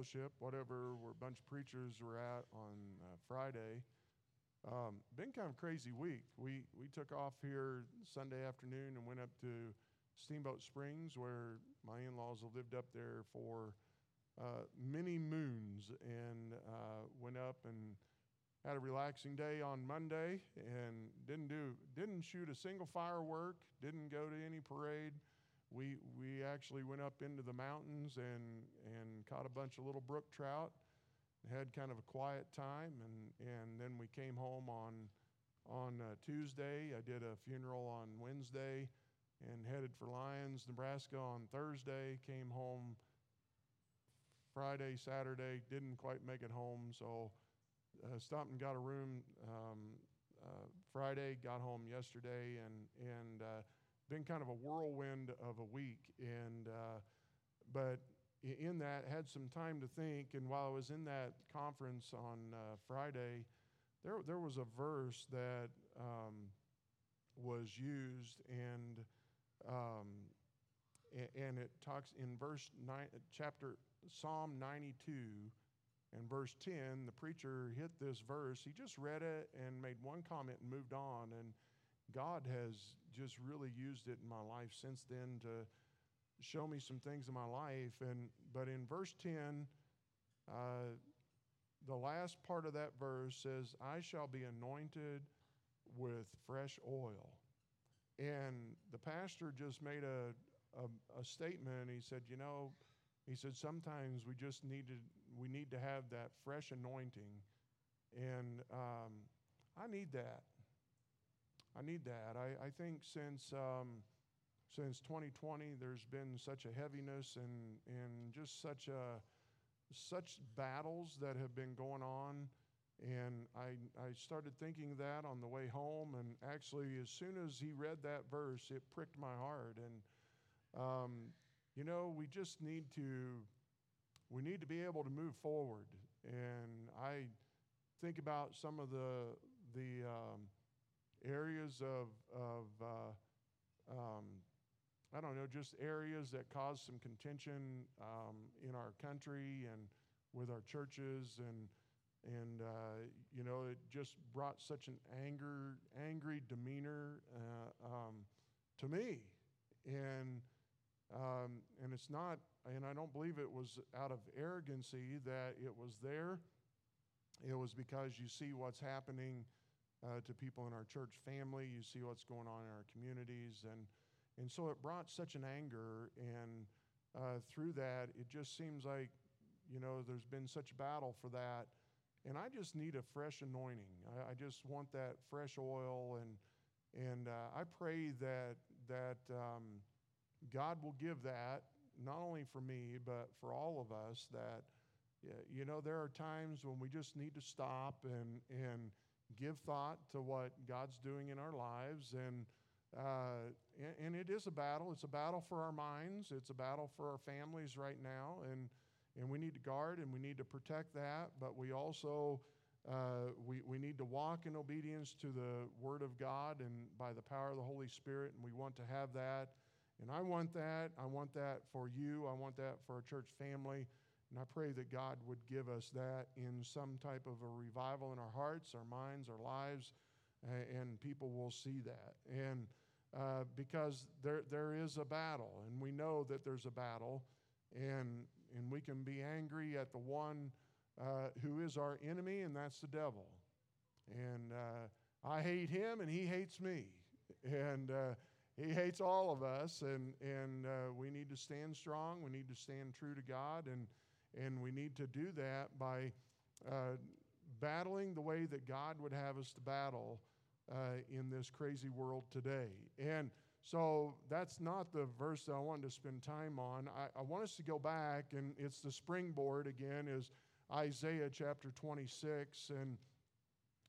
fellowship, whatever where a bunch of preachers were at on uh, Friday. Um, been kind of crazy week. We we took off here Sunday afternoon and went up to Steamboat Springs, where my in-laws have lived up there for uh, many moons, and uh, went up and had a relaxing day on Monday, and didn't do didn't shoot a single firework, didn't go to any parade. We we actually went up into the mountains and and caught a bunch of little brook trout had kind of a quiet time, and, and then we came home on, on uh, Tuesday. I did a funeral on Wednesday and headed for Lyons, Nebraska on Thursday. Came home Friday, Saturday, didn't quite make it home, so uh, stopped and got a room um, uh, Friday, got home yesterday, and, and uh, been kind of a whirlwind of a week. And, uh, but in that had some time to think. And while i was in that conference on uh, friday there, there was a verse that um, was used. And um, and it talks in verse 9 chapter psalm 92 and verse 10 the preacher hit this verse. He just read it and made one comment and moved on. And god has just really used it in my life since then to show me some things in my life. And but in verse 10, uh, the last part of that verse says, "I shall be anointed with fresh oil." And the pastor just made a, a, a statement. He said, "You know," he said, "sometimes we just need to we need to have that fresh anointing." And um, I need that. I need that. I, I think since um, since 2020, there's been such a heaviness and, and just such a such battles that have been going on. And I, I started thinking that on the way home. And actually, as soon as he read that verse, it pricked my heart. And, um, you know, we just need to, we need to be able to move forward. And I think about some of the, the um, areas of, of uh, um, I don't know, just areas that cause some contention um, in our country and with our churches, and and uh, you know, it just brought such an anger, angry demeanor uh, um, to me, and um, and it's not, and I don't believe it was out of arrogancy that it was there. It was because you see what's happening uh, to people in our church family, you see what's going on in our communities, and and so it brought such an anger, and uh, through that, it just seems like, you know, there's been such battle for that. And I just need a fresh anointing. I, I just want that fresh oil, and and uh, I pray that that um, God will give that not only for me but for all of us. That you know, there are times when we just need to stop and and give thought to what God's doing in our lives and uh, and, it is a battle. It's a battle for our minds. It's a battle for our families right now. And, and we need to guard and we need to protect that. But we also uh, we, we need to walk in obedience to the Word of God and by the power of the Holy Spirit. And we want to have that. And I want that. I want that for you. I want that for our church family. And I pray that God would give us that in some type of a revival in our hearts, our minds, our lives, and people will see that. And uh, because there, there is a battle, and we know that there's a battle, and, and we can be angry at the one uh, who is our enemy, and that's the devil. And uh, I hate him, and he hates me. And uh, he hates all of us, and, and uh, we need to stand strong. We need to stand true to God, and, and we need to do that by uh, battling the way that God would have us to battle uh, in this crazy world today. And so that's not the verse that I wanted to spend time on. I, I want us to go back, and it's the springboard again, is Isaiah chapter 26, and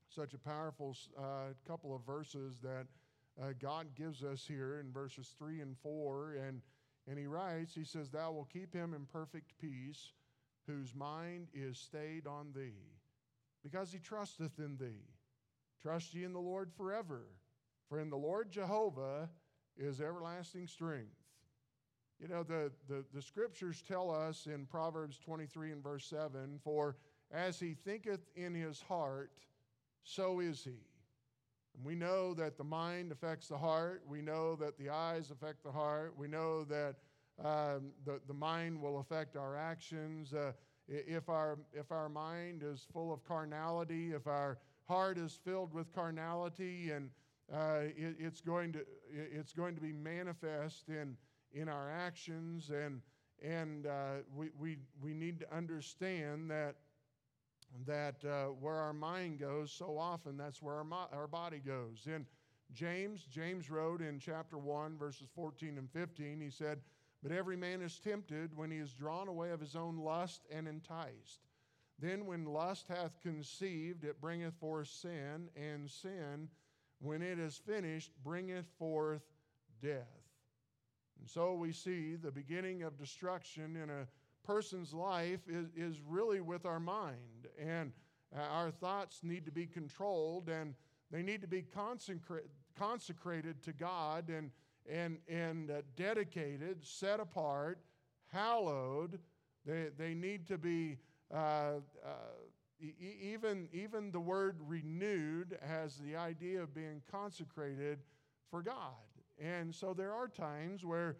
such a powerful uh, couple of verses that uh, God gives us here in verses 3 and 4. And, and he writes, He says, Thou will keep him in perfect peace, whose mind is stayed on thee, because he trusteth in thee. Trust ye in the Lord forever, for in the Lord Jehovah is everlasting strength. You know, the, the, the scriptures tell us in Proverbs 23 and verse 7 For as he thinketh in his heart, so is he. And we know that the mind affects the heart. We know that the eyes affect the heart. We know that um, the, the mind will affect our actions. Uh, if, our, if our mind is full of carnality, if our heart is filled with carnality, and uh, it, it's, going to, it's going to be manifest in in our actions, and, and uh, we, we, we need to understand that, that uh, where our mind goes, so often that's where our, our body goes. In James, James wrote in chapter 1, verses 14 and 15, he said, But every man is tempted when he is drawn away of his own lust and enticed. Then, when lust hath conceived, it bringeth forth sin, and sin, when it is finished, bringeth forth death. And so we see the beginning of destruction in a person's life is, is really with our mind. And our thoughts need to be controlled and they need to be consecra- consecrated to God and, and, and uh, dedicated, set apart, hallowed. They, they need to be, uh, uh, e- even, even the word renewed has the idea of being consecrated for God. And so there are times where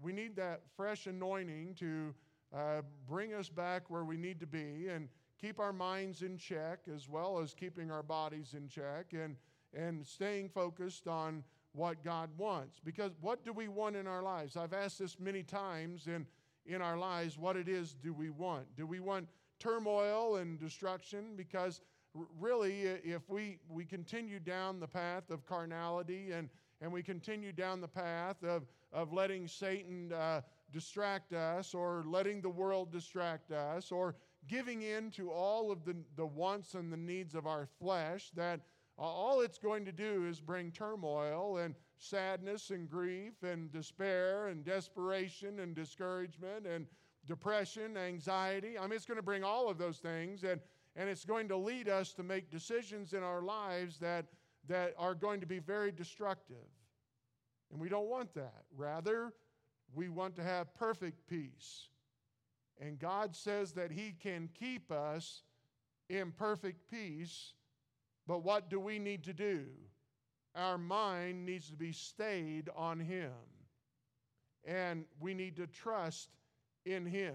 we need that fresh anointing to uh, bring us back where we need to be and keep our minds in check as well as keeping our bodies in check and, and staying focused on what God wants. Because what do we want in our lives? I've asked this many times in, in our lives what it is do we want? Do we want turmoil and destruction? Because really, if we, we continue down the path of carnality and and we continue down the path of, of letting Satan uh, distract us or letting the world distract us or giving in to all of the, the wants and the needs of our flesh, that all it's going to do is bring turmoil and sadness and grief and despair and desperation and discouragement and depression, anxiety. I mean, it's going to bring all of those things, and, and it's going to lead us to make decisions in our lives that that are going to be very destructive. And we don't want that. Rather, we want to have perfect peace. And God says that He can keep us in perfect peace. But what do we need to do? Our mind needs to be stayed on Him. And we need to trust in Him.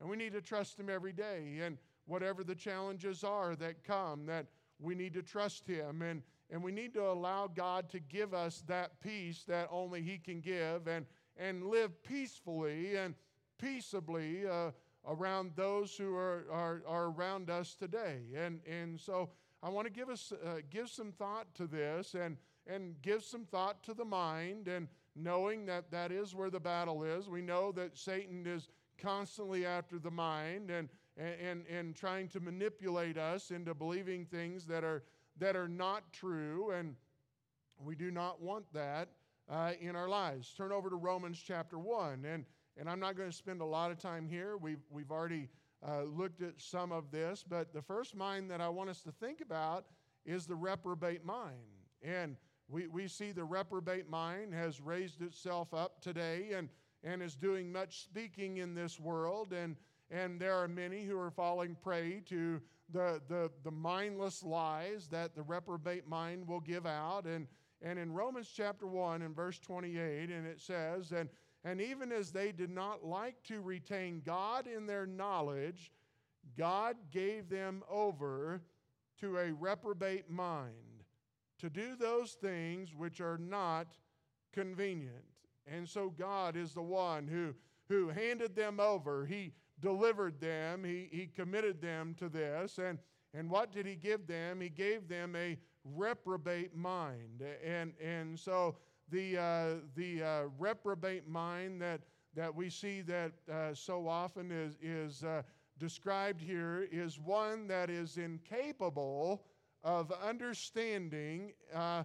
And we need to trust Him every day. And whatever the challenges are that come, that we need to trust Him and, and we need to allow God to give us that peace that only He can give and, and live peacefully and peaceably uh, around those who are, are, are around us today. And, and so I want to give us uh, give some thought to this and, and give some thought to the mind and knowing that that is where the battle is. We know that Satan is constantly after the mind and and, and, trying to manipulate us into believing things that are, that are not true. And we do not want that uh, in our lives. Turn over to Romans chapter 1. And, and I'm not going to spend a lot of time here. We've, we've already uh, looked at some of this. But the first mind that I want us to think about is the reprobate mind. And we, we see the reprobate mind has raised itself up today and, and is doing much speaking in this world. And, and there are many who are falling prey to the, the, the mindless lies that the reprobate mind will give out. And, and in Romans chapter 1 and verse 28, and it says, and, and even as they did not like to retain God in their knowledge, God gave them over to a reprobate mind to do those things which are not convenient. And so God is the one who, who handed them over. He, delivered them, he, he committed them to this. And, and what did he give them? He gave them a reprobate mind. And, and so the, uh, the uh, reprobate mind that, that we see that uh, so often is, is uh, described here is one that is incapable of understanding uh, uh,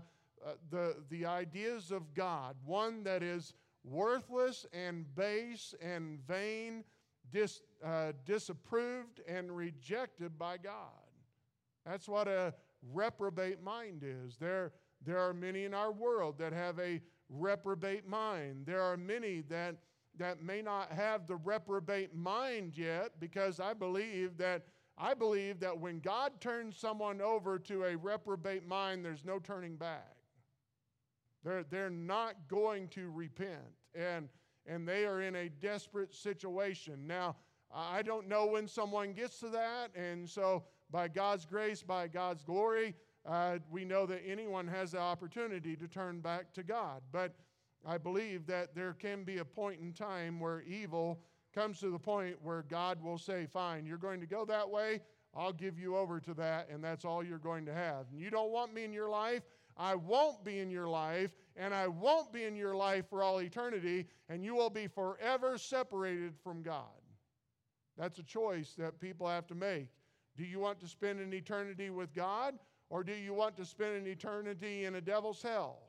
the, the ideas of God, one that is worthless and base and vain dis, disapproved and rejected by God. That's what a reprobate mind is. There, there are many in our world that have a reprobate mind. There are many that, that may not have the reprobate mind yet because I believe that I believe that when God turns someone over to a reprobate mind, there's no turning back. They're, they're not going to repent, and, and they are in a desperate situation. Now, I don't know when someone gets to that, and so by God's grace, by God's glory, uh, we know that anyone has the opportunity to turn back to God. But I believe that there can be a point in time where evil comes to the point where God will say, Fine, you're going to go that way. I'll give you over to that, and that's all you're going to have. And you don't want me in your life. I won't be in your life, and I won't be in your life for all eternity, and you will be forever separated from God. That's a choice that people have to make. Do you want to spend an eternity with God, or do you want to spend an eternity in a devil's hell?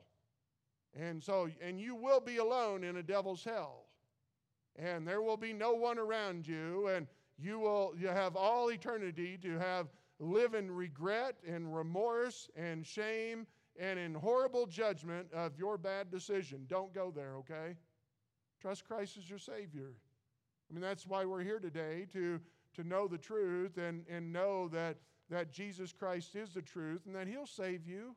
And so, and you will be alone in a devil's hell. And there will be no one around you, and you will you have all eternity to have live in regret and remorse and shame and in horrible judgment of your bad decision. Don't go there, okay? Trust Christ as your Savior. I mean, that's why we're here today to, to know the truth and, and know that, that Jesus Christ is the truth and that He'll save you.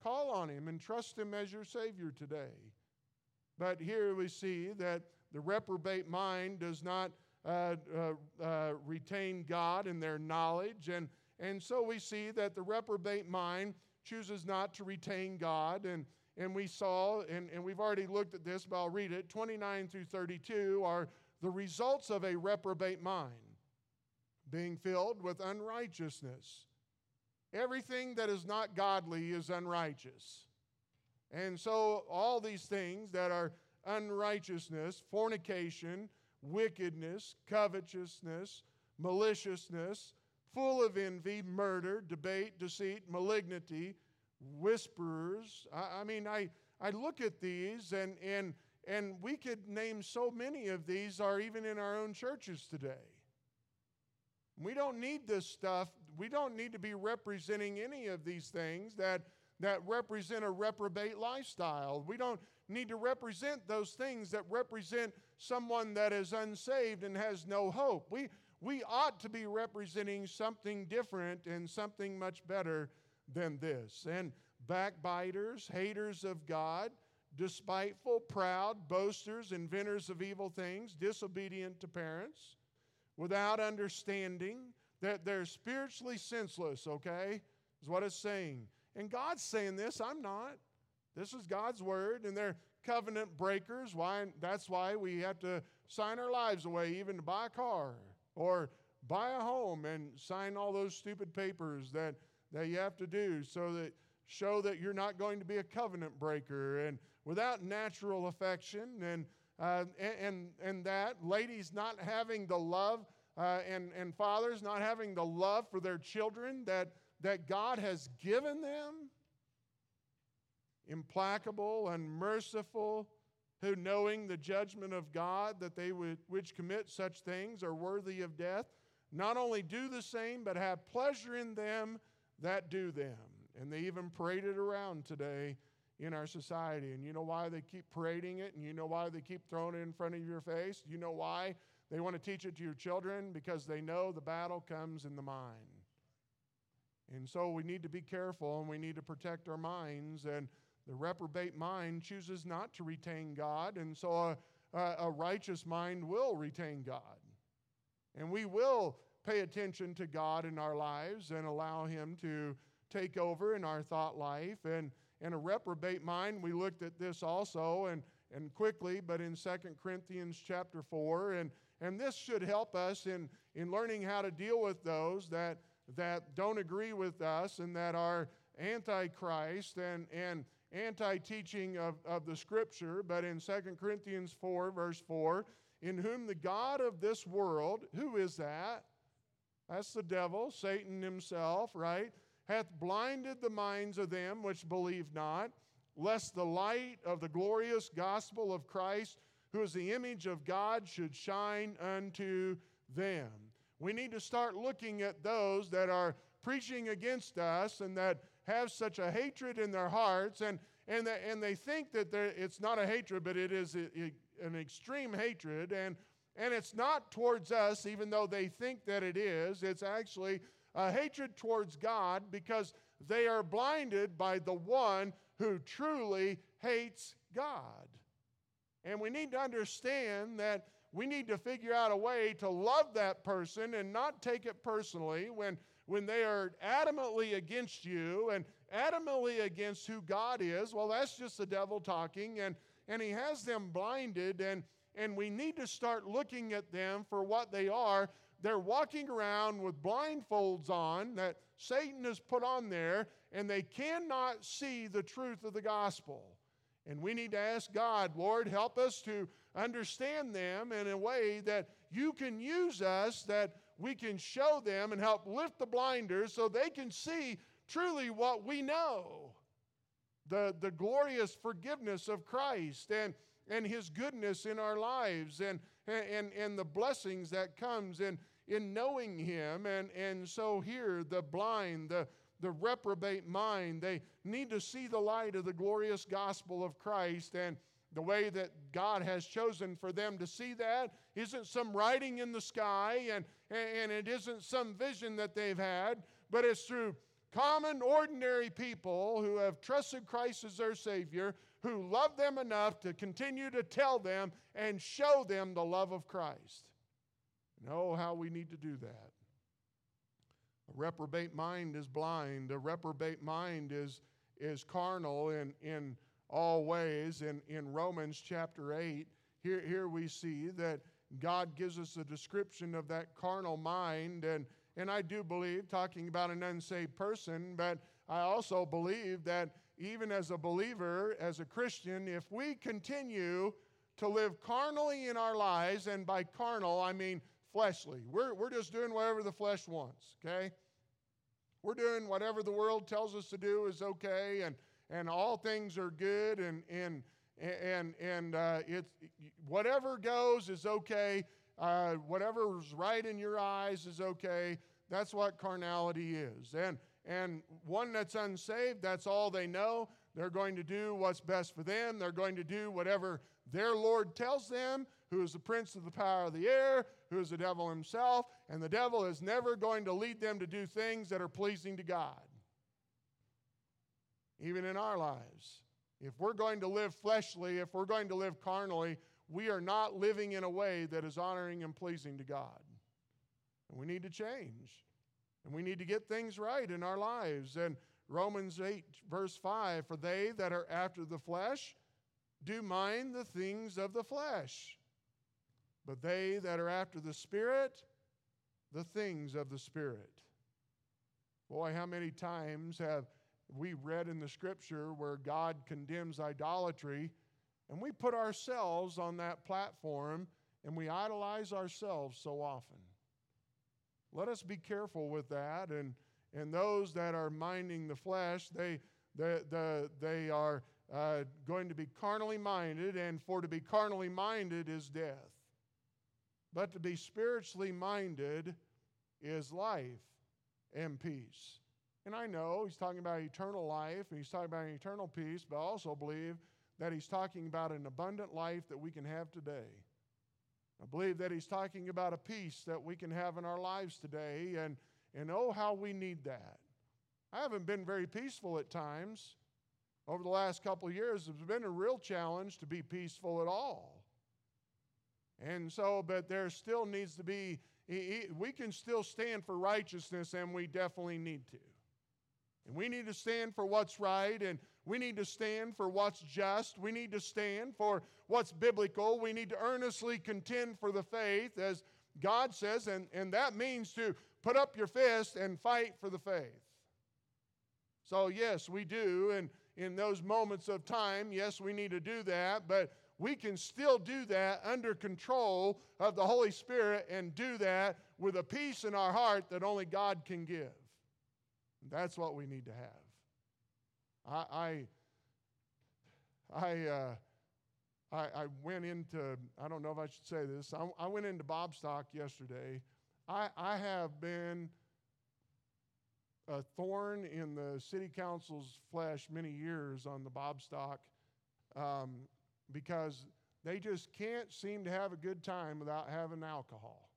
Call on Him and trust Him as your Savior today. But here we see that the reprobate mind does not uh, uh, uh, retain God in their knowledge. And, and so we see that the reprobate mind chooses not to retain God. And, and we saw, and, and we've already looked at this, but I'll read it 29 through 32 are the results of a reprobate mind being filled with unrighteousness Everything that is not godly is unrighteous. And so, all these things that are unrighteousness, fornication, wickedness, covetousness, maliciousness, full of envy, murder, debate, deceit, malignity, whisperers. I, I, mean, I, I look at these, and, and, and we could name so many of these are even in our own churches today. We don't need this stuff. We don't need to be representing any of these things that, that represent a reprobate lifestyle. We don't need to represent those things that represent someone that is unsaved and has no hope. We, we ought to be representing something different and something much better than this. And backbiters, haters of God, despiteful, proud, boasters, inventors of evil things, disobedient to parents without understanding, that they're spiritually senseless, okay? Is what it's saying. And God's saying this, I'm not. This is God's word, and they're covenant breakers. Why? That's why we have to sign our lives away, even to buy a car or buy a home and sign all those stupid papers that, that you have to do so that show that you're not going to be a covenant breaker and without natural affection and uh, and, and that, ladies not having the love uh, and, and fathers not having the love for their children that, that God has given them. Implacable, unmerciful, who knowing the judgment of God that they would, which commit such things are worthy of death, not only do the same, but have pleasure in them that do them. And they even paraded around today in our society. And you know why they keep parading it? And you know why they keep throwing it in front of your face? You know why they want to teach it to your children? Because they know the battle comes in the mind. And so we need to be careful and we need to protect our minds. And the reprobate mind chooses not to retain God. And so a, a, a righteous mind will retain God. And we will pay attention to God in our lives and allow Him to take over in our thought life. And and a reprobate mind. We looked at this also and, and quickly, but in 2 Corinthians chapter 4. And, and this should help us in, in learning how to deal with those that, that don't agree with us and that are antichrist and, and anti teaching of, of the scripture. But in 2 Corinthians 4, verse 4, in whom the God of this world, who is that? That's the devil, Satan himself, right? Hath blinded the minds of them which believe not, lest the light of the glorious gospel of Christ, who is the image of God, should shine unto them. We need to start looking at those that are preaching against us and that have such a hatred in their hearts, and, and, the, and they think that it's not a hatred, but it is an extreme hatred, and, and it's not towards us, even though they think that it is. It's actually a hatred towards God because they are blinded by the one who truly hates God. And we need to understand that we need to figure out a way to love that person and not take it personally when, when they are adamantly against you and adamantly against who God is. Well, that's just the devil talking, and, and he has them blinded, and, and we need to start looking at them for what they are. They're walking around with blindfolds on that Satan has put on there, and they cannot see the truth of the gospel. And we need to ask God, Lord, help us to understand them in a way that you can use us, that we can show them and help lift the blinders so they can see truly what we know the, the glorious forgiveness of Christ and, and his goodness in our lives and, and, and the blessings that comes in, in knowing him. And, and so here, the blind, the, the reprobate mind, they need to see the light of the glorious gospel of Christ and the way that God has chosen for them to see that isn't some writing in the sky and, and it isn't some vision that they've had, but it's through common, ordinary people who have trusted Christ as their Savior, who love them enough to continue to tell them and show them the love of Christ. Know how we need to do that. A reprobate mind is blind. A reprobate mind is, is carnal in, in all ways. In, in Romans chapter 8, here, here we see that God gives us a description of that carnal mind. And, and I do believe, talking about an unsaved person, but I also believe that even as a believer, as a Christian, if we continue to live carnally in our lives, and by carnal, I mean fleshly. We're, we're just doing whatever the flesh wants, okay? We're doing whatever the world tells us to do is okay, and, and all things are good, and, and, and, and uh, it's, whatever goes is okay. Uh, whatever's right in your eyes is okay. That's what carnality is. And, and one that's unsaved, that's all they know. They're going to do what's best for them. They're going to do whatever their Lord tells them, who is the prince of the power of the air, who is the devil himself, and the devil is never going to lead them to do things that are pleasing to God. Even in our lives. If we're going to live fleshly, if we're going to live carnally, we are not living in a way that is honoring and pleasing to God. And we need to change. And we need to get things right in our lives. And Romans 8, verse 5 For they that are after the flesh do mind the things of the flesh but they that are after the Spirit, the things of the Spirit. Boy, how many times have we read in the scripture where God condemns idolatry and we put ourselves on that platform and we idolize ourselves so often? Let us be careful with that. And, and those that are minding the flesh, they, they, they, they are uh, going to be carnally minded, and for to be carnally minded is death. But to be spiritually minded is life and peace. And I know he's talking about eternal life and he's talking about eternal peace, but I also believe that he's talking about an abundant life that we can have today. I believe that he's talking about a peace that we can have in our lives today, and, and oh, how we need that. I haven't been very peaceful at times. Over the last couple of years, it's been a real challenge to be peaceful at all. And so, but there still needs to be, we can still stand for righteousness, and we definitely need to. And we need to stand for what's right, and we need to stand for what's just. We need to stand for what's biblical. We need to earnestly contend for the faith, as God says, and, and that means to put up your fist and fight for the faith. So, yes, we do. And in those moments of time, yes, we need to do that. But we can still do that under control of the Holy Spirit and do that with a peace in our heart that only God can give. That's what we need to have. I, I, I, uh, I, I, went into, I don't know if I should say this, I, I went into Bobstock yesterday. I, I have been a thorn in the city council's flesh many years on the Bobstock um, because they just can't seem to have a good time without having alcohol.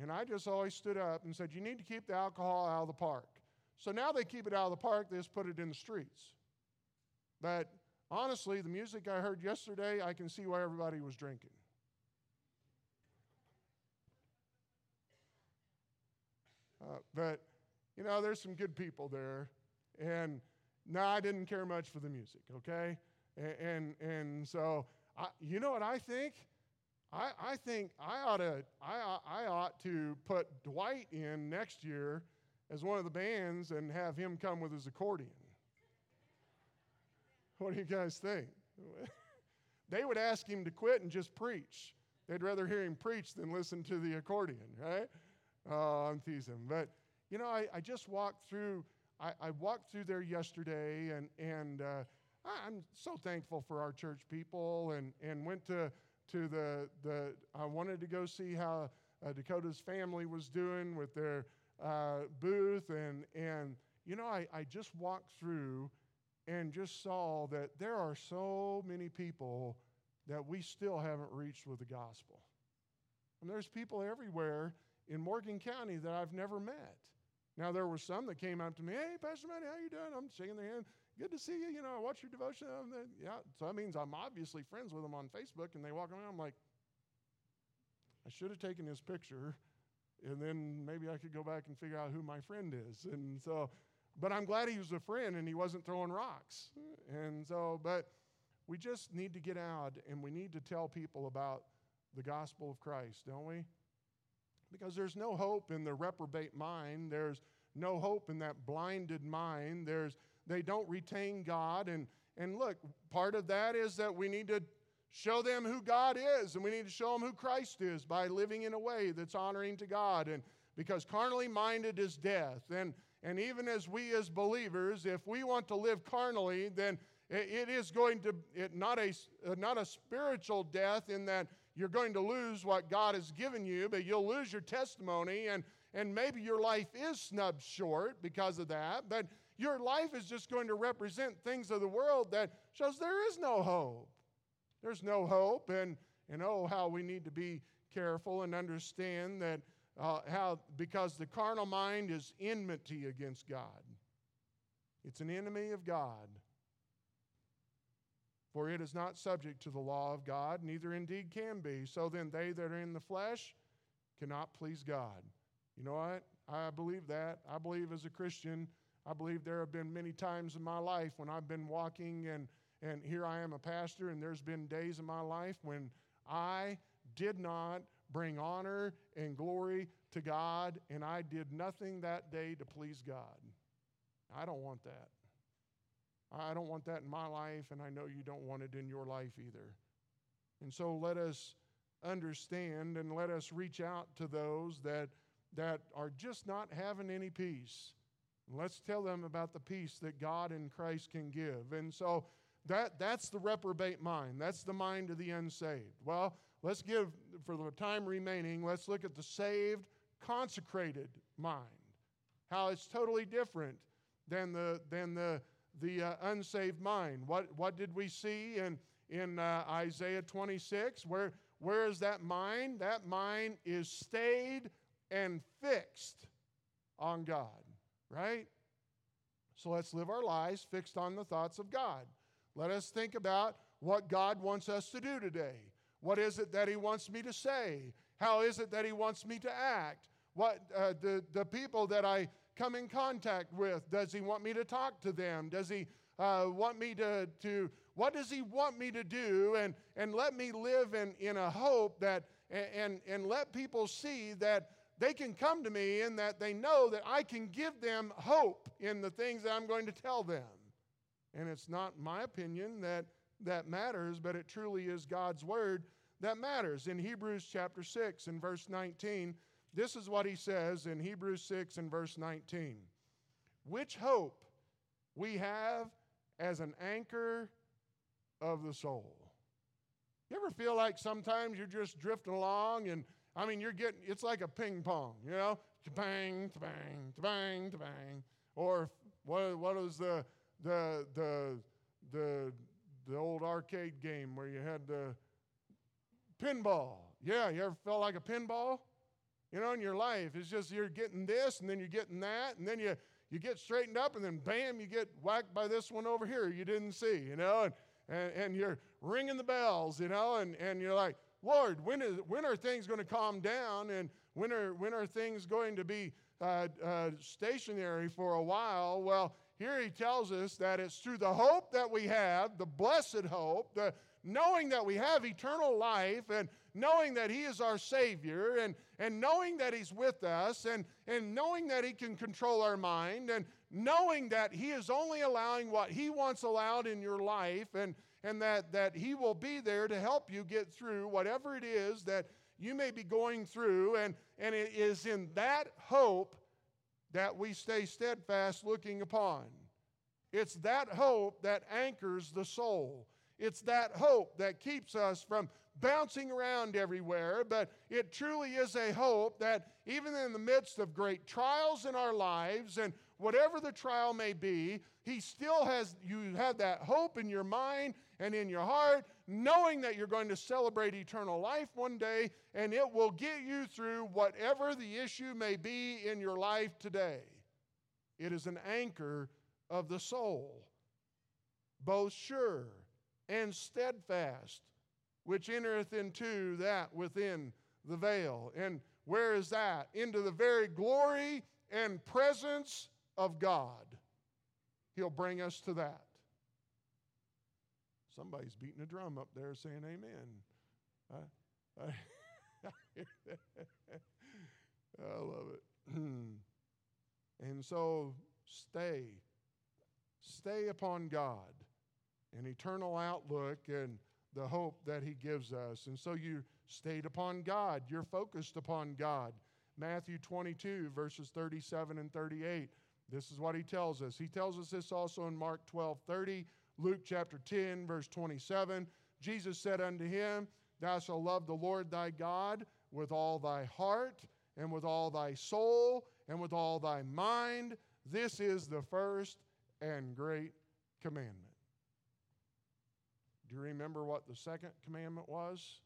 And I just always stood up and said, You need to keep the alcohol out of the park. So now they keep it out of the park, they just put it in the streets. But honestly, the music I heard yesterday, I can see why everybody was drinking. Uh, but, you know, there's some good people there. And no, I didn't care much for the music, okay? And, and, and so, I, you know what I think? I, I think I ought to I, I ought to put Dwight in next year as one of the bands and have him come with his accordion. What do you guys think? they would ask him to quit and just preach. They'd rather hear him preach than listen to the accordion, right? Oh, I'm teasing. But, you know, I, I just walked through, I, I, walked through there yesterday and, and uh, I'm so thankful for our church people and, and went to, to the, the, I wanted to go see how uh, Dakota's family was doing with their uh, booth. And, and, you know, I, I just walked through and just saw that there are so many people that we still haven't reached with the gospel. And there's people everywhere in Morgan County that I've never met. Now there were some that came up to me, "Hey, Pastor Manny, how you doing?" I'm shaking their hand. Good to see you. You know, I watch your devotion. yeah, so that means I'm obviously friends with them on Facebook, and they walk around. I'm like, I should have taken his picture, and then maybe I could go back and figure out who my friend is. And so, but I'm glad he was a friend and he wasn't throwing rocks. And so, but we just need to get out and we need to tell people about the gospel of Christ, don't we? Because there's no hope in the reprobate mind. There's no hope in that blinded mind. There's they don't retain God. And, and look, part of that is that we need to show them who God is, and we need to show them who Christ is by living in a way that's honoring to God. And because carnally minded is death. And, and even as we as believers, if we want to live carnally, then it is going to it, not a uh, not a spiritual death in that you're going to lose what God has given you, but you'll lose your testimony and and maybe your life is snubbed short because of that. But your life is just going to represent things of the world that shows there is no hope. There's no hope, and, and oh, how we need to be careful and understand that uh, how, because the carnal mind is enmity against God. It's an enemy of God. For it is not subject to the law of God, neither indeed can be. So then, they that are in the flesh cannot please God. You know what? I believe that. I believe as a Christian, I believe there have been many times in my life when I've been walking and, and here I am a pastor, and there's been days in my life when I did not bring honor and glory to God, and I did nothing that day to please God. I don't want that. I don't want that in my life, and I know you don't want it in your life either. And so let us understand and let us reach out to those that, that are just not having any peace. Let's tell them about the peace that God in Christ can give. And so that, that's the reprobate mind. That's the mind of the unsaved. Well, let's give, for the time remaining, let's look at the saved, consecrated mind. How it's totally different than the, than the, the uh, unsaved mind. What, what did we see in, in uh, Isaiah 26? Where, where is that mind? That mind is stayed and fixed on God right? So let's live our lives fixed on the thoughts of God. Let us think about what God wants us to do today. What is it that He wants me to say? How is it that He wants me to act? What uh, the, the people that I come in contact with, does He want me to talk to them? Does He uh, want me to, to, what does He want me to do? And, and let me live in, in a hope that, and, and let people see that they can come to me in that they know that I can give them hope in the things that I'm going to tell them. And it's not my opinion that that matters, but it truly is God's word that matters. In Hebrews chapter 6 and verse 19, this is what he says in Hebrews 6 and verse 19. Which hope we have as an anchor of the soul. You ever feel like sometimes you're just drifting along and I mean, you're getting, it's like a ping pong, you know? Bang, bang, bang, bang. Or what, what is the, the, the, the, the old arcade game where you had the pinball. Yeah, you ever felt like a pinball? You know, in your life, it's just you're getting this and then you're getting that, and then you, you get straightened up, and then bam, you get whacked by this one over here you didn't see, you know, and, and, and you're ringing the bells, you know, and, and you're like, Lord, when, is, when are things going to calm down? And when are, when are things going to be uh, uh, stationary for a while? Well, here he tells us that it's through the hope that we have, the blessed hope, the knowing that we have eternal life and knowing that he is our savior and, and knowing that he's with us and, and knowing that he can control our mind and knowing that he is only allowing what he wants allowed in your life and, and that, that he will be there to help you get through whatever it is that you may be going through and, and it is in that hope that we stay steadfast looking upon. It's that hope that anchors the soul. It's that hope that keeps us from bouncing around everywhere, but it truly is a hope that even in the midst of great trials in our lives and whatever the trial may be, he still has you have that hope in your mind and in your heart, knowing that you're going to celebrate eternal life one day and it will get you through whatever the issue may be in your life today. It is an anchor of the soul, both sure and steadfast, which entereth into that within the veil. And where is that? Into the very glory and presence of God. He'll bring us to that. Somebody's beating a drum up there saying amen. I, I, I love it. and so stay. Stay upon God, an eternal outlook, and the hope that He gives us. And so you stayed upon God. You're focused upon God. Matthew 22, verses 37 and 38. This is what He tells us. He tells us this also in Mark 12, 30, Luke chapter 10, verse 27. Jesus said unto him, Thou shalt love the Lord thy God with all thy heart, and with all thy soul, and with all thy mind. This is the first and great commandment. Do you remember what the second commandment was?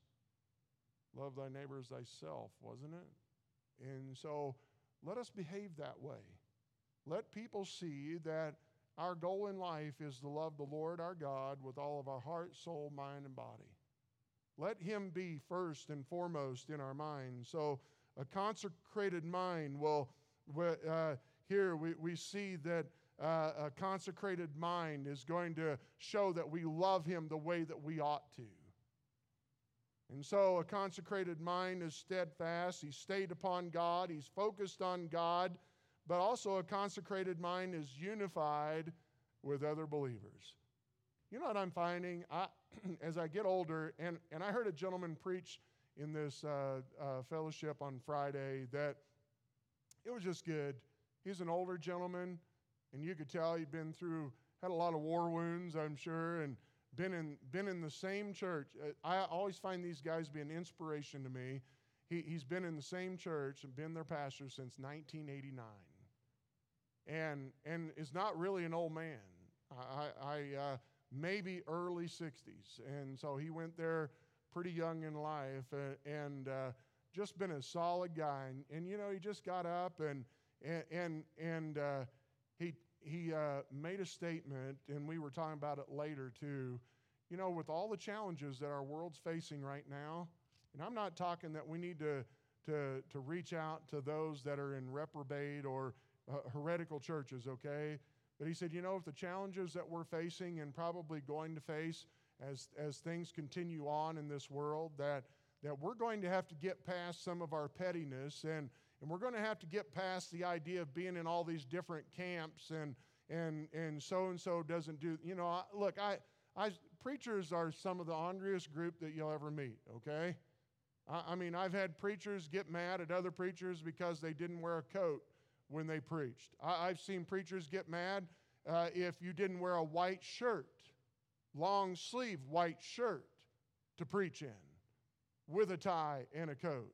Love thy neighbor as thyself, wasn't it? And so let us behave that way. Let people see that our goal in life is to love the Lord our God with all of our heart, soul, mind, and body. Let Him be first and foremost in our minds. So, a consecrated mind will, uh, here we, we see that uh, a consecrated mind is going to show that we love Him the way that we ought to. And so a consecrated mind is steadfast. He's stayed upon God. He's focused on God. But also a consecrated mind is unified with other believers. You know what I'm finding? I, as I get older, and, and I heard a gentleman preach in this uh, uh, fellowship on Friday that it was just good. He's an older gentleman, and you could tell he'd been through, had a lot of war wounds, I'm sure, and been in, been in the same church. Uh, I always find these guys be an inspiration to me. He, he's been in the same church and been their pastor since 1989. And, and is not really an old man. I, I uh, maybe early 60s. And so he went there pretty young in life and, and uh, just been a solid guy. And, and, you know, he just got up and, and, and, and uh, he, he uh, made a statement, and we were talking about it later too. You know, with all the challenges that our world's facing right now, and I'm not talking that we need to, to, to reach out to those that are in reprobate or uh, heretical churches, okay? But he said, you know, if the challenges that we're facing and probably going to face as, as things continue on in this world, that, that we're going to have to get past some of our pettiness and, and we're going to have to get past the idea of being in all these different camps and, and, and so and so doesn't do, you know, I, look, I, I, preachers are some of the angriest group that you'll ever meet, okay? I, I mean, I've had preachers get mad at other preachers because they didn't wear a coat when they preached. I, have seen preachers get mad uh, if you didn't wear a white shirt, long sleeve white shirt to preach in with a tie and a coat.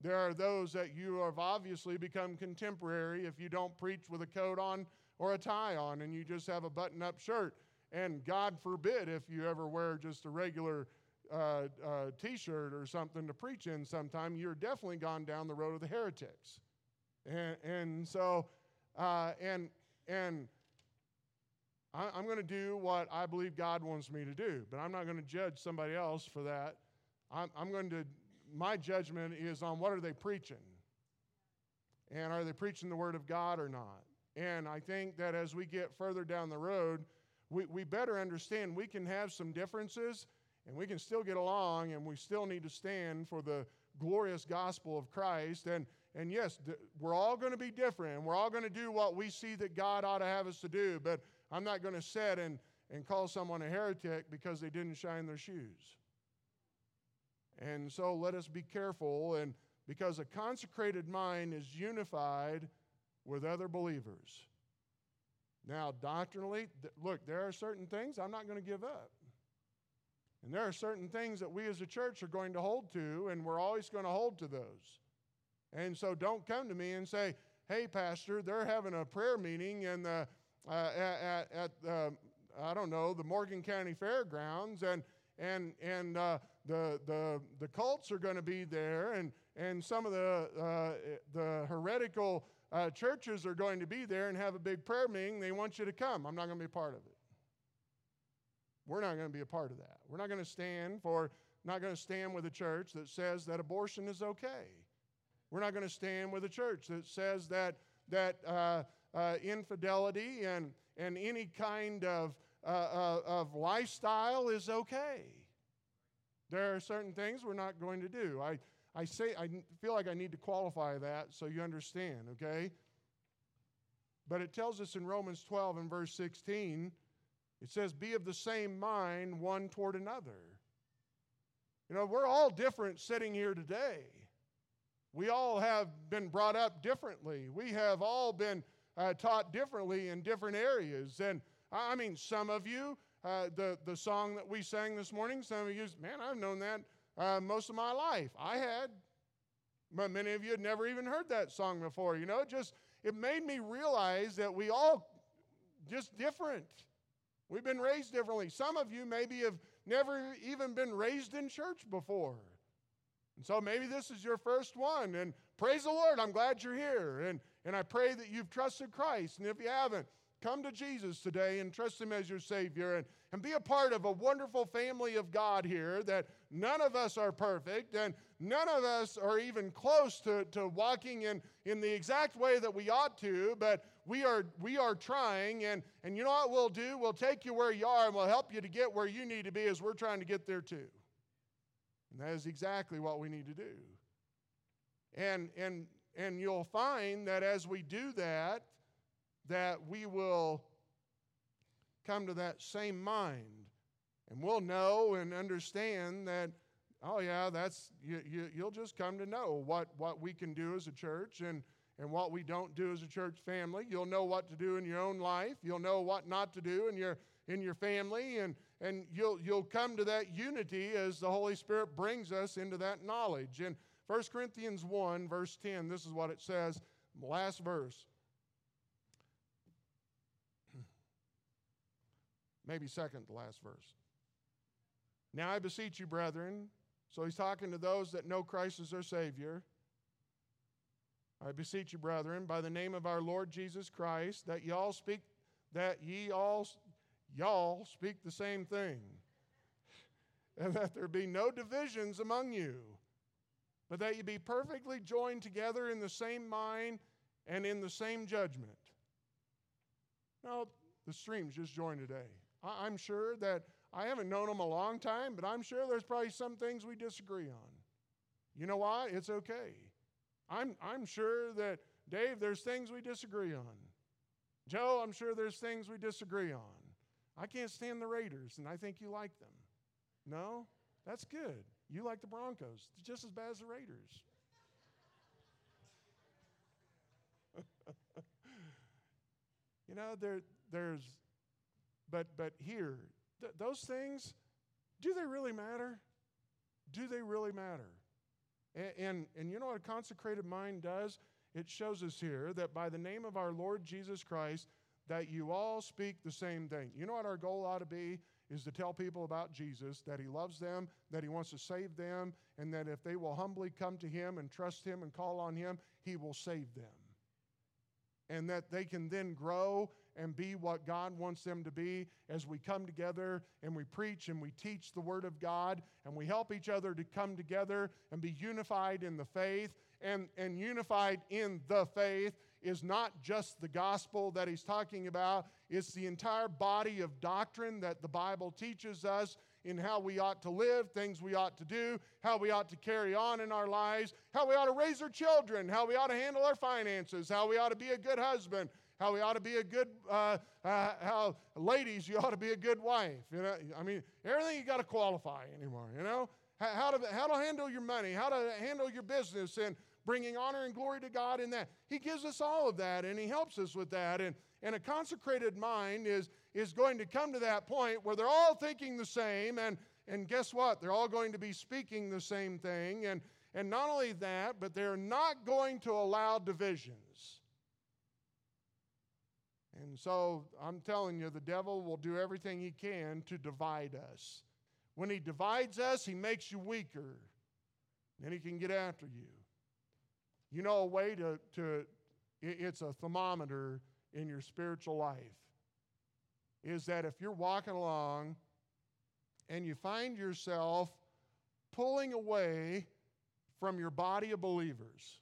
There are those that you have obviously become contemporary if you don't preach with a coat on or a tie on and you just have a button up shirt. and God forbid if you ever wear just a regular uh, uh, t shirt or something to preach in sometime, you're definitely gone down the road of the heretics. And, and so, uh, and, and I, I'm going to do what I believe God wants me to do, but I'm not going to judge somebody else for that. I'm, I'm going to, my judgment is on what are they preaching? And are they preaching the Word of God or not? And I think that as we get further down the road, we, we better understand we can have some differences and we can still get along and we still need to stand for the glorious gospel of Christ. And, and yes, we're all going to be different and we're all going to do what we see that God ought to have us to do. But I'm not going to sit and, and call someone a heretic because they didn't shine their shoes. And so let us be careful, and because a consecrated mind is unified with other believers. Now, doctrinally, th- look, there are certain things I'm not going to give up. And there are certain things that we as a church are going to hold to, and we're always going to hold to those. And so don't come to me and say, hey, Pastor, they're having a prayer meeting and uh, at, at uh, I don't know, the Morgan County Fairgrounds, and, and, and uh, the, the, the cults are going to be there, and, and some of the, uh, the heretical uh, churches are going to be there and have a big prayer meeting. They want you to come. I'm not going to be a part of it. We're not going to be a part of that. We're not going to stand for, not going to stand with a church that says that abortion is okay. We're not going to stand with a church that says that, that uh, uh, infidelity and, and any kind of, uh, uh, of lifestyle is okay. There are certain things we're not going to do. I, I say I feel like I need to qualify that so you understand, okay? But it tells us in Romans 12 and verse 16 it says, Be of the same mind one toward another. You know, we're all different sitting here today. We all have been brought up differently. We have all been uh, taught differently in different areas. And I mean, some of you, uh, the, the song that we sang this morning, some of you, man, I've known that uh, most of my life. I had. But many of you had never even heard that song before. You know, just it made me realize that we all just different. We've been raised differently. Some of you maybe have never even been raised in church before. And so maybe this is your first one. And praise the Lord, I'm glad you're here. And, and I pray that you've trusted Christ. And if you haven't, come to Jesus today and trust Him as your Savior and, and be a part of a wonderful family of God here that none of us are perfect and none of us are even close to, to walking in, in the exact way that we ought to, but we are, we are trying. And, and you know what we'll do? We'll take you where you are and we'll help you to get where you need to be as we're trying to get there too. And that is exactly what we need to do. And, and, and you'll find that as we do that, that we will come to that same mind. And we'll know and understand that, oh, yeah, that's, you, you, you'll just come to know what, what we can do as a church and, and what we don't do as a church family. You'll know what to do in your own life. You'll know what not to do in your, in your family. And, and you'll, you'll come to that unity as the Holy Spirit brings us into that knowledge. In 1 Corinthians 1, verse 10, this is what it says, last verse. Maybe second to last verse. Now I beseech you, brethren. So he's talking to those that know Christ as their Savior. I beseech you, brethren, by the name of our Lord Jesus Christ, that ye all speak, that ye all y'all speak the same thing, and that there be no divisions among you, but that you be perfectly joined together in the same mind and in the same judgment. Now, the streams just joined today. I'm sure that I haven't known them a long time, but I'm sure there's probably some things we disagree on. You know why? It's okay. I'm, I'm sure that, Dave, there's things we disagree on. Joe, I'm sure there's things we disagree on. I can't stand the Raiders, and I think you like them. No? That's good. You like the Broncos. Just as bad as the Raiders. you know, there, there's, but, but here, th- those things, do they really matter? Do they really matter? And, and, and you know what a consecrated mind does? It shows us here that by the name of our Lord Jesus Christ, that you all speak the same thing. You know what our goal ought to be? Is to tell people about Jesus, that He loves them, that He wants to save them, and that if they will humbly come to Him and trust Him and call on Him, He will save them. And that they can then grow and be what God wants them to be as we come together and we preach and we teach the Word of God and we help each other to come together and be unified in the faith. And, and unified in the faith is not just the gospel that he's talking about, it's the entire body of doctrine that the Bible teaches us in how we ought to live, things we ought to do, how we ought to carry on in our lives, how we ought to raise our children, how we ought to handle our finances, how we ought to be a good husband, how we ought to be a good, uh, uh, how ladies, you ought to be a good wife. You know, I mean, everything you got to qualify anymore, you know? How to, how to handle your money, how to handle your business, and bringing honor and glory to God in that. He gives us all of that, and He helps us with that. And, and a consecrated mind is, is going to come to that point where they're all thinking the same, and, and guess what? They're all going to be speaking the same thing. And, and not only that, but they're not going to allow divisions. And so I'm telling you, the devil will do everything he can to divide us. When he divides us, he makes you weaker. Then he can get after you. You know, a way to, to it's a thermometer in your spiritual life is that if you're walking along and you find yourself pulling away from your body of believers,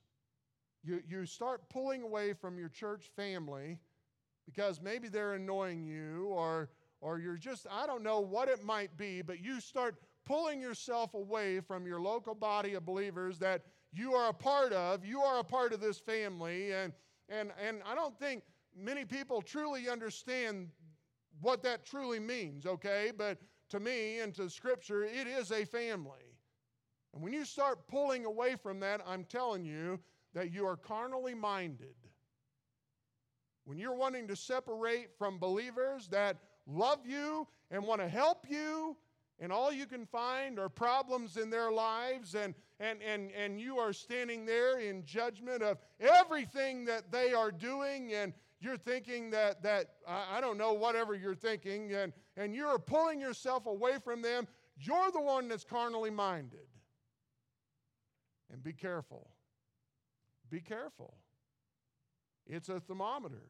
you, you start pulling away from your church family because maybe they're annoying you or, or you're just, I don't know what it might be, but you start pulling yourself away from your local body of believers that you are a part of. You are a part of this family. And, and, and I don't think many people truly understand what that truly means, okay? But to me and to Scripture, it is a family. And when you start pulling away from that, I'm telling you that you are carnally minded. When you're wanting to separate from believers that love you and want to help you, and all you can find are problems in their lives, and, and, and, and you are standing there in judgment of everything that they are doing, and you're thinking that, that I don't know, whatever you're thinking, and, and you're pulling yourself away from them, you're the one that's carnally minded. And be careful. Be careful. It's a thermometer.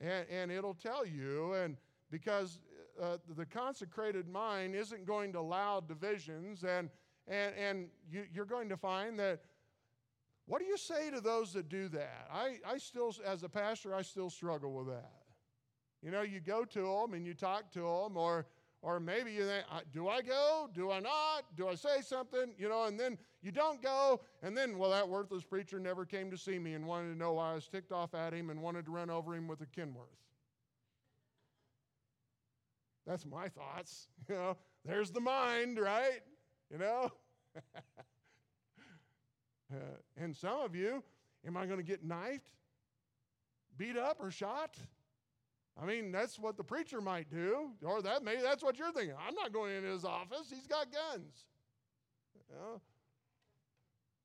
And, and it'll tell you, and because uh, the consecrated mind isn't going to allow divisions, and, and, and you, you're going to find that. What do you say to those that do that? I, I still, as a pastor, I still struggle with that. You know, you go to them and you talk to them, or or maybe you think, do I go? Do I not? Do I say something? You know, and then you don't go, and then, well, that worthless preacher never came to see me and wanted to know why I was ticked off at him and wanted to run over him with a Kenworth. That's my thoughts. You know, there's the mind, right? You know? uh, and some of you, am I going to get knifed, beat up, or shot? I mean, that's what the preacher might do, or that maybe that's what you're thinking. I'm not going into his office. He's got guns. You know?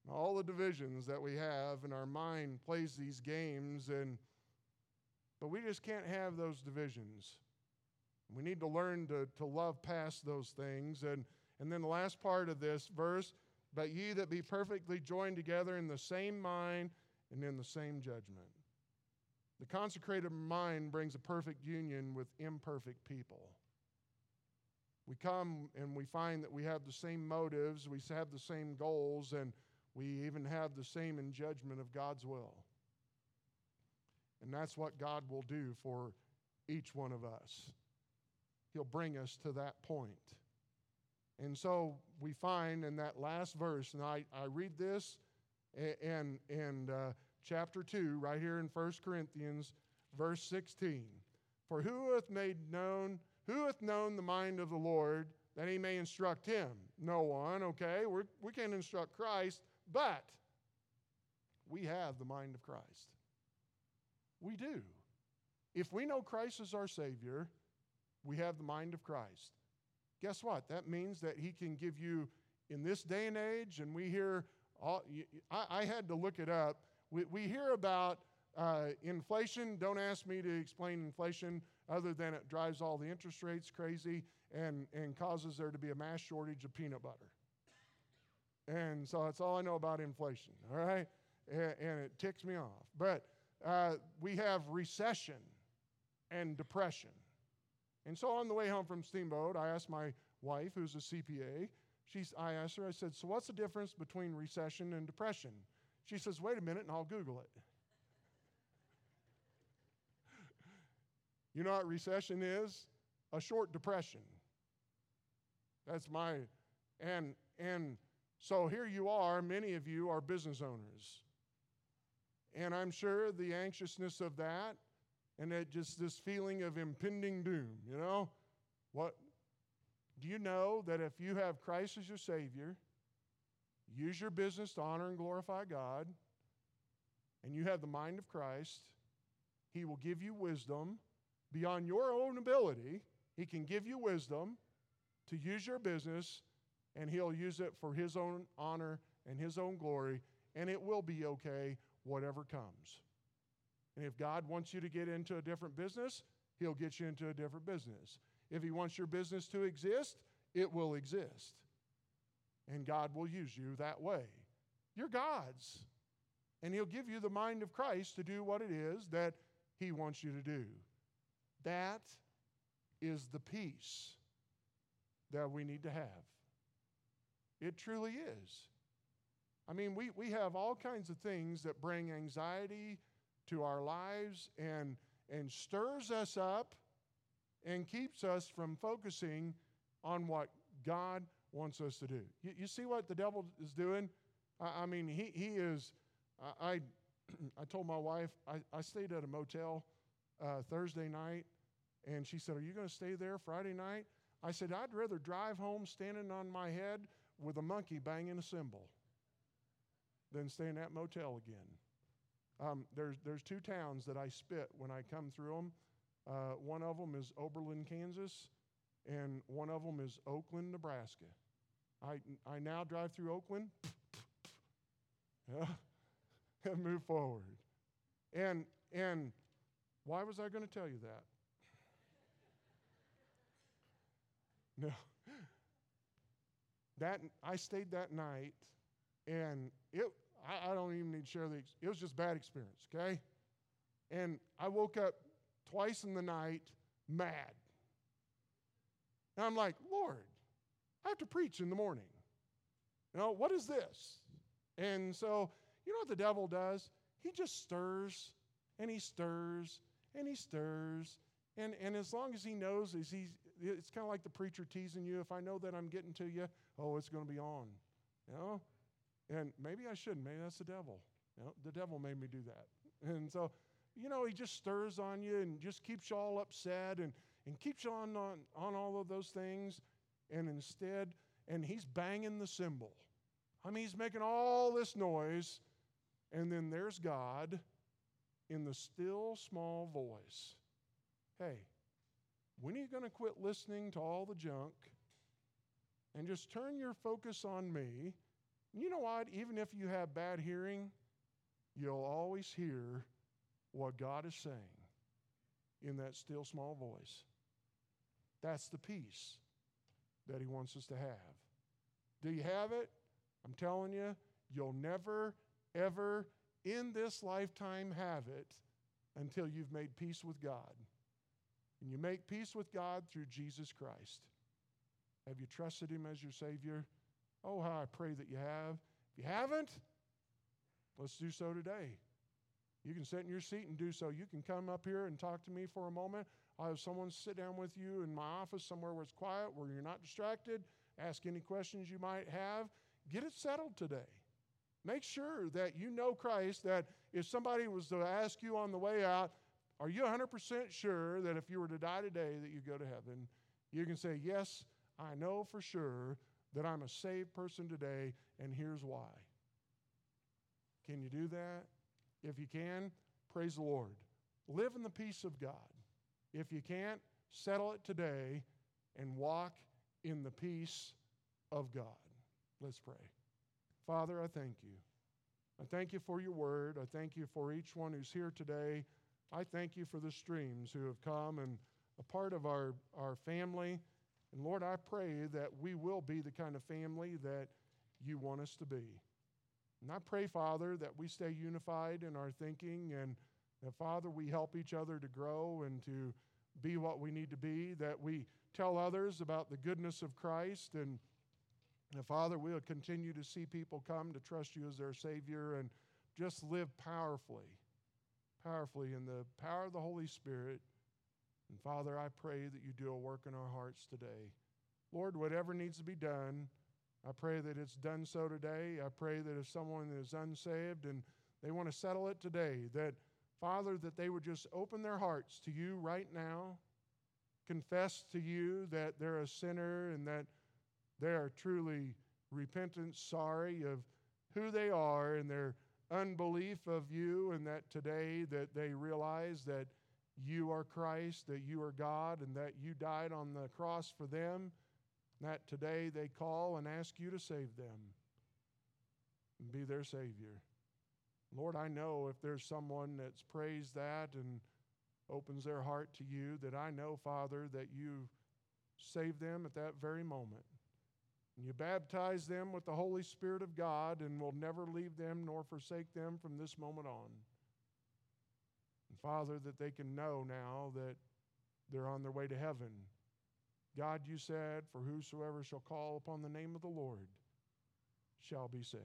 All the divisions that we have in our mind plays these games, and but we just can't have those divisions. We need to learn to, to love past those things. And, and then the last part of this verse, but ye that be perfectly joined together in the same mind and in the same judgment. The consecrated mind brings a perfect union with imperfect people. We come and we find that we have the same motives, we have the same goals, and we even have the same in judgment of God's will. And that's what God will do for each one of us. He'll bring us to that point. And so we find in that last verse, and I, I read this and, and uh, chapter 2, right here in 1 Corinthians, verse 16. For who hath made known, who hath known the mind of the Lord that he may instruct him? No one, okay? We're, we can't instruct Christ, but we have the mind of Christ. We do. If we know Christ is our Savior, we have the mind of Christ. Guess what? That means that he can give you, in this day and age, and we hear, all, I, I had to look it up we, we hear about Uh, inflation, don't ask me to explain inflation other than it drives all the interest rates crazy and, and causes there to be a mass shortage of peanut butter. And so that's all I know about inflation, all right? And, and it ticks me off. But uh, we have recession and depression. And so on the way home from Steamboat, I asked my wife, who's a CPA, I asked her, I said, So what's the difference between recession and depression? She says, Wait a minute, and I'll Google it. you know what recession is? A short depression. That's my, and, and so here you are, many of you are business owners. And I'm sure the anxiousness of that and that just this feeling of impending doom, you know? What do you know that if you have Christ as your Savior, use your business to honor and glorify God, and you have the mind of Christ, He will give you wisdom beyond your own ability. He can give you wisdom to use your business, and He'll use it for His own honor and His own glory, and it will be okay, whatever comes. And if God wants you to get into a different business, He'll get you into a different business. If He wants your business to exist, it will exist. And God will use you that way. You're God's. And He'll give you the mind of Christ to do what it is that He wants you to do. That is the peace that we need to have. It truly is. I mean, we, we have all kinds of things that bring anxiety to our lives and, and stirs us up and keeps us from focusing on what God wants us to do. You, you see what the devil is doing? I, I mean, he, he is. I, I, I told my wife, I, I stayed at a motel uh, Thursday night, and she said, Are you going to stay there Friday night? I said, I'd rather drive home standing on my head with a monkey banging a cymbal than stay in that motel again. Um, there's, there's two towns that I spit when I come through them. Uh, one of them is Oberlin, Kansas, and one of them is Oakland, Nebraska. I, I now drive through Oakland and move forward. And, and why was I going to tell you that? No. That I stayed that night, and it I, I don't even need to share the, it was just bad experience, okay? And I woke up twice in the night mad. And I'm like, Lord, I have to preach in the morning. You know, what is this? And so, you know what the devil does? He just stirs and he stirs and he stirs. And, and as long as he knows, as he's, it's kind of like the preacher teasing you. If I know that I'm getting to you, oh, it's going to be on. You know? And maybe I shouldn't. Maybe that's the devil. You know, the devil made me do that. And so, you know, he just stirs on you and just keeps you all upset and, and keeps you on, on, on all of those things. And instead, and he's banging the cymbal. I mean, he's making all this noise. And then there's God in the still small voice. Hey, when are you going to quit listening to all the junk and just turn your focus on me? You know what? Even if you have bad hearing, you'll always hear what God is saying in that still small voice. That's the peace that He wants us to have. Do you have it? I'm telling you, you'll never, ever in this lifetime have it until you've made peace with God. And you make peace with God through Jesus Christ. Have you trusted Him as your Savior? Oh, how I pray that you have. If you haven't, let's do so today. You can sit in your seat and do so. You can come up here and talk to me for a moment. I'll have someone sit down with you in my office somewhere where it's quiet, where you're not distracted. Ask any questions you might have. Get it settled today. Make sure that you know Christ, that if somebody was to ask you on the way out, are you 100% sure that if you were to die today that you go to heaven? You can say, Yes, I know for sure that I'm a saved person today, and here's why. Can you do that? If you can, praise the Lord. Live in the peace of God. If you can't, settle it today and walk in the peace of God. Let's pray. Father, I thank you I thank you for your word. I thank you for each one who's here today. I thank you for the streams who have come and a part of our, our family. And Lord, I pray that we will be the kind of family that you want us to be. And I pray, Father, that we stay unified in our thinking and that, Father, we help each other to grow and to be what we need to be, that we tell others about the goodness of Christ. And, and Father, we'll continue to see people come to trust you as their Savior and just live powerfully, powerfully in the power of the Holy Spirit. And Father, I pray that you do a work in our hearts today. Lord, whatever needs to be done, I pray that it's done so today. I pray that if someone is unsaved and they want to settle it today, that Father, that they would just open their hearts to you right now, confess to you that they're a sinner and that they are truly repentant, sorry of who they are and their unbelief of you, and that today that they realize that you are Christ, that you are God, and that you died on the cross for them, that today they call and ask you to save them and be their Savior. Lord, I know if there's someone that's praised that and opens their heart to you, that I know, Father, that you save them at that very moment. And you baptize them with the Holy Spirit of God and will never leave them nor forsake them from this moment on. And Father, that they can know now that they're on their way to heaven. God, you said, For whosoever shall call upon the name of the Lord shall be saved.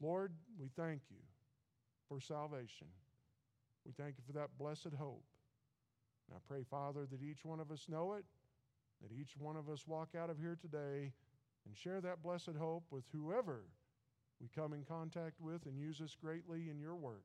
Lord, we thank you for salvation. We thank you for that blessed hope. And I pray, Father, that each one of us know it, that each one of us walk out of here today and share that blessed hope with whoever we come in contact with and use us greatly in your work.